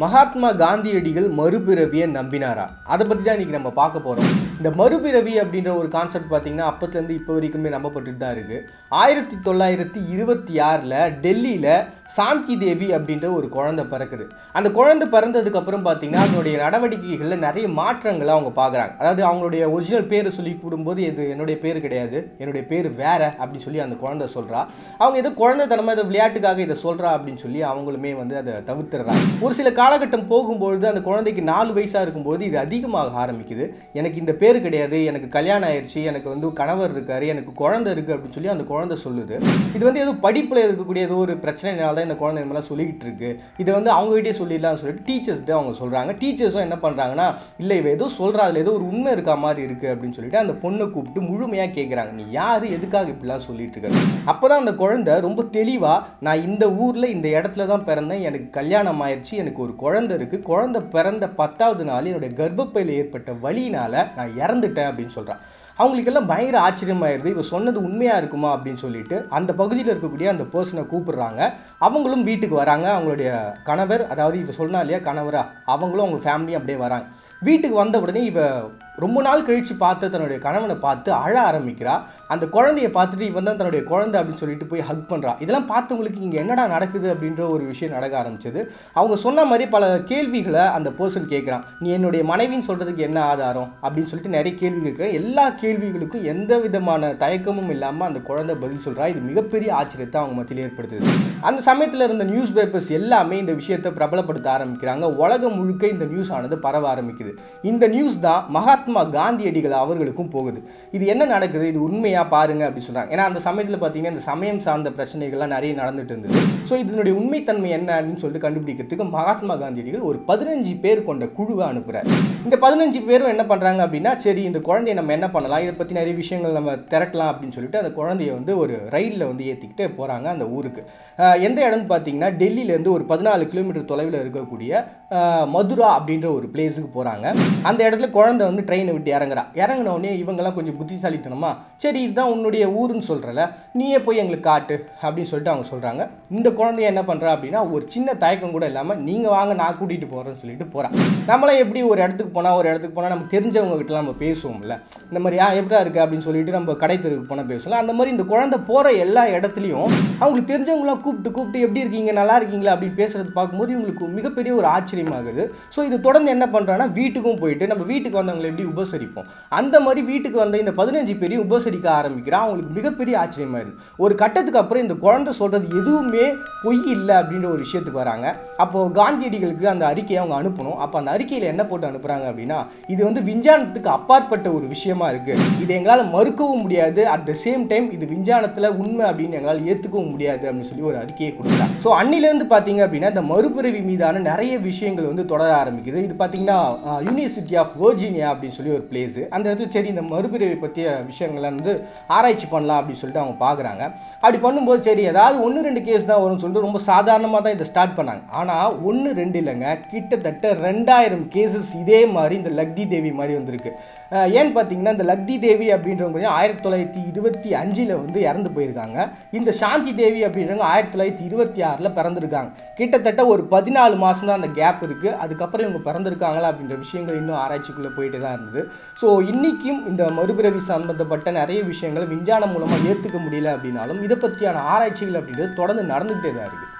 மகாத்மா காந்தியடிகள் மறுபிறவியை நம்பினாரா? அதை பற்றி தான் இன்றைக்கி நம்ம பார்க்க போகிறோம் இந்த மறுபிறவி அப்படின்ற ஒரு கான்செப்ட் பார்த்திங்கன்னா அப்போத்துலேருந்து இப்போ வரைக்குமே நம்பப்பட்டுட்டு தான் இருக்குது ஆயிரத்தி தொள்ளாயிரத்தி இருபத்தி ஆறில் டெல்லியில் சாந்தி தேவி அப்படின்ற ஒரு குழந்தை பிறக்குது. அந்த குழந்தை பிறந்ததுக்கப்புறம் பார்த்திங்கன்னா அதனுடைய நடவடிக்கைகளில் நிறைய மாற்றங்களை அவங்க பார்க்குறாங்க. அதாவது அவங்களுடைய ஒரிஜினல் பேர் சொல்லி கூடும்போது இது என்னுடைய பேர் கிடையாது. என்னுடைய பேர் வேற அப்படின்னு சொல்லி அந்த குழந்தை சொல்கிறா அவங்க ஏதோ குழந்தைத்தனமாக ஏதோ விளையாட்டுக்காக இதை சொல்கிறா அப்படின்னு சொல்லி அவங்களுமே வந்து அதை தவிர்த்துடுறாங்க. ஒரு சில காலகட்டம் போகும்பொழுது அந்த குழந்தைக்கு நாலு வயசாக இருக்கும்போது இது அதிகமாக ஆரம்பிக்குது. எனக்கு இந்த பேர் கிடையாது எனக்கு கல்யாணம் ஆயிடுச்சு எனக்கு வந்து கணவர் இருக்காரு எனக்கு குழந்தை இருக்குது அப்படின்னு சொல்லி அந்த குழந்தை சொல்லுது. இது வந்து ஏதோ படிப்பில் இருக்கக்கூடிய ஏதோ ஒரு பிரச்சனைனால தான் இந்த குழந்தை இந்த மாதிரிலாம் சொல்லிக்கிட்டு இருக்கு. இதை வந்து அவங்ககிட்டே சொல்லிடலாம் சொல்லிட்டு டீச்சர்ஸ்கிட்ட அவங்க சொல்கிறாங்க டீச்சர்ஸும் என்ன பண்ணுறாங்கன்னா இல்லை இவ ஏதோ சொல்கிறா அதில் ஏதோ ஒரு உண்மை இருக்கா மாதிரி இருக்குது அப்படின்னு சொல்லிட்டு அந்த பொண்ணை கூப்பிட்டு முழுமையாக கேட்குறாங்க நீ யார்? எதுக்காக இப்படிலாம் சொல்லிட்டு இருக்க? அப்போ தான் அந்த குழந்தை ரொம்ப தெளிவாக நான் இந்த ஊரில் இந்த இடத்துல தான் பிறந்தேன். எனக்கு கல்யாணம் ஆயிடுச்சு எனக்கு ஒரு குழந்தை இருக்குது குழந்தை பிறந்த பத்தாவது நாள் என்னுடைய கர்ப்பப்பையில் ஏற்பட்ட வழியினால் நான் இறந்துட்டேன் அப்படின்னு சொல்கிறான் அவங்களுக்கெல்லாம் பயங்கர ஆச்சரியமாயிருது. இவ சொன்னது உண்மையாக இருக்குமா அப்படின்னு சொல்லிட்டு அந்த பகுதியில் இருக்கக்கூடிய அந்த பர்சனை கூப்பிடுறாங்க. அவங்களும் வீட்டுக்கு வராங்க. அவங்களுடைய கணவர் அதாவது இவ சொன்னா இல்லையா கணவரா? அவங்களும் அவங்க ஃபேமிலியும் அப்படியே வராங்க. வீட்டுக்கு வந்த உடனே இவ ரொம்ப நாள் கழித்து பார்த்து தன்னுடைய கணவனை பார்த்து அழ ஆரம்பிக்கிறா. அந்த குழந்தைய பார்த்துட்டு இவன் தான் தன்னுடைய குழந்தை அப்படின்னு சொல்லிட்டு போய் ஹக் பண்ணுறா இதெல்லாம் பார்த்தவங்களுக்கு இங்கே என்னடா நடக்குது அப்படின்ற ஒரு விஷயம் நடக்க ஆரம்பிச்சது. அவங்க சொன்ன மாதிரி பல கேள்விகளை அந்த பர்சன் கேட்குறான் நீ என்னுடைய மனைவின்னு சொல்கிறதுக்கு என்ன ஆதாரம்? அப்படின்னு சொல்லிட்டு நிறைய கேள்வி இருக்கு. எல்லா கேள்விகளுக்கும் எந்த விதமான தயக்கமும் இல்லாமல் அந்த குழந்தை பதில் சொல்கிறா இது மிகப்பெரிய ஆச்சரியத்தை அவங்க மத்தியில் ஏற்படுத்துது. அந்த சமயத்தில் இருந்த நியூஸ் பேப்பர்ஸ் எல்லாமே இந்த விஷயத்தை பிரபலப்படுத்த ஆரம்பிக்கிறாங்க. உலகம் முழுக்க இந்த நியூஸ் ஆனது பரவ ஆரம்பிக்குது. இந்த நியூஸ் தான் மகா மகாத்மா காந்தியடிகள் அவர்களுக்கும் போகுது. இது என்ன நடக்குது? இது உண்மையாக பாருங்க அப்படின்னு சொல்கிறாங்க ஏன்னா அந்த சமயத்தில் பார்த்தீங்கன்னா இந்த சமயம் சார்ந்த பிரச்சனைகள்லாம் நிறைய நடந்துட்டு இருந்தது. ஸோ இதனுடைய உண்மைத்தன்மை என்ன அப்படின்னு சொல்லிட்டு கண்டுபிடிக்கிறதுக்கு மகாத்மா காந்தியடிகள் ஒரு பதினஞ்சு பேர் கொண்ட குழுவை அனுப்புகிறார் இந்த பதினஞ்சு பேரும் என்ன பண்ணுறாங்க அப்படின்னா சரி இந்த குழந்தைய நம்ம என்ன பண்ணலாம்? இதை பற்றி நிறைய விஷயங்கள் நம்ம திரட்டலாம் அப்படின்னு சொல்லிட்டு அந்த குழந்தைய வந்து ஒரு ரயிலில் வந்து ஏற்றிக்கிட்டு போகிறாங்க அந்த ஊருக்கு. எந்த இடம்னு பார்த்தீங்கன்னா டெல்லியிலேருந்து ஒரு பதினாலு கிலோமீட்டர் தொலைவில் இருக்கக்கூடிய மதுரா அப்படின்ற ஒரு பிளேஸுக்கு போகிறாங்க அந்த இடத்துல குழந்தை வந்து ட்ரெயினை விட்டு இறங்குறா. இறங்குன இவங்கெல்லாம் கொஞ்சம் புத்திசாலித்தனமா சரி இதுதான் உன்னுடைய ஊருன்னு சொல்கிறல நீயே போய் எங்களுக்கு காட்டு அப்படின்னு சொல்லிட்டு அவங்க சொல்கிறாங்க இந்த குழந்தைய என்ன பண்ணுறா அப்படின்னா ஒரு சின்ன தயக்கம் கூட இல்லாமல் நீங்கள் வாங்க நான் கூட்டிகிட்டு போகிறேன்னு சொல்லிட்டு போகிறான் நம்மளாம் எப்படி ஒரு இடத்துக்கு போனால் ஒரு இடத்துக்கு போனால் நமக்கு தெரிஞ்சவங்க கிட்டலாம் நம்ம பேசுவோம்ல இந்த மாதிரி ஆ எப்படா இருக்குது அப்படின்னு சொல்லிட்டு நம்ம கடை தெருவுக்கு போனால் பேசலாம் அந்த மாதிரி இந்த குழந்தை போகிற எல்லா இடத்துலையும் அவங்களுக்கு தெரிஞ்சவங்களாம் கூப்பிட்டு கூப்பிட்டு எப்படி இருக்கீங்க? நல்லா இருக்கீங்களா? அப்படின்னு பேசுறது பார்க்கும்போது இவங்களுக்கு மிகப்பெரிய ஒரு ஆச்சரியமாகுது. ஸோ இது தொடர்ந்து என்ன பண்ணுறாங்கன்னா வீட்டுக்கும் போயிட்டு நம்ம வீட்டுக்கு வந்தவங்களை எப்படி உபசரிப்போம். அந்த மாதிரி வீட்டுக்கு வந்த இந்த பதினஞ்சு பேரையும் உபசரிக்க ஆரம்பிக்கிறான் அவங்களுக்கு மிகப்பெரிய ஆச்சரியமாயிருது ஒரு கட்டத்துக்கு அப்புறம் இந்த குழந்தை சொல்கிறது எதுவுமே பொய் இல்லை அப்படின்ற ஒரு விஷயத்துக்கு வராங்க. அப்போது காந்தியடிகளுக்கு அந்த அறிக்கையை அவங்க அனுப்பணும். அப்போ அந்த அறிக்கையில் என்ன போட்டு அனுப்புகிறாங்க அப்படின்னா இது வந்து விஞ்ஞானத்துக்கு அப்பாற்பட்ட ஒரு விஷயமா இருக்குது இது எங்களால் மறுக்கவும் முடியாது. அட் த சேம் டைம் இது விஞ்ஞானத்தில் உண்மை அப்படின்னு எங்களால் ஏற்றுக்கவும் முடியாது அப்படின்னு சொல்லி ஒரு அறிக்கையை கொடுக்குறாங்க. ஸோ அன்னிலேருந்து பார்த்தீங்க அப்படின்னா இந்த மறுபிறவி மீதான நிறைய விஷயங்கள் வந்து தொடர ஆரம்பிக்குது. இது பார்த்தீங்கன்னா யூனிவர்சிட்டி ஆஃப் வர்ஜீனியா அப்படின்னு சொல்லி ஒரு பிளேஸு அந்த இடத்துல சரி இந்த மறுபிறவி பற்றிய விஷயங்களை வந்து ஆராய்ச்சி பண்ணலாம் அப்படின்னு சொல்லிட்டு அவங்க பார்க்குறாங்க. அப்படி பண்ணும்போது சரி ஏதாவது ஒன்று ரெண்டு கேஸ் தான் வரும்னு சொல்லிட்டு ரொம்ப சாதாரணமாக தான் இதை ஸ்டார்ட் பண்ணாங்க. ஆனால் ஒன்று ரெண்டு இல்லைங்க. கிட்டத்தட்ட ரெண்டாயிரம் கேசஸ் இதே மாதிரி இந்த லக்தி தேவி மாதிரி வந்திருக்கு. ஏன்னு பார்த்தீங்கன்னா இந்த லக்தி தேவி அப்படின்றவங்க ஆயிரத்தி தொள்ளாயிரத்தி இருபத்தி அஞ்சில் வந்து இறந்து போயிருக்காங்க. இந்த சாந்தி தேவி அப்படின்றவங்க ஆயிரத்தி தொள்ளாயிரத்தி இருபத்தி ஆறில் பிறந்திருக்காங்க. கிட்டத்தட்ட ஒரு பதினாலு மாதம் தான் அந்த கேப் இருக்குது அதுக்கப்புறம் இவங்க பிறந்திருக்காங்களா அப்படின்ற விஷயங்கள் இன்னும் ஆராய்ச்சிக்குள்ளே போயிட்டு தான் இருந்தது. ஸோ இன்றைக்கும் இந்த மறுபிறவி சம்பந்தப்பட்ட நிறைய விஷயங்களை விஞ்ஞானம் மூலமாக ஏற்றுக்க முடியல அப்படின்னாலும் இதை பற்றியான ஆராய்ச்சிகள் அப்படின்றது தொடர்ந்து நடந்துக்கிட்டே தான் இருக்குது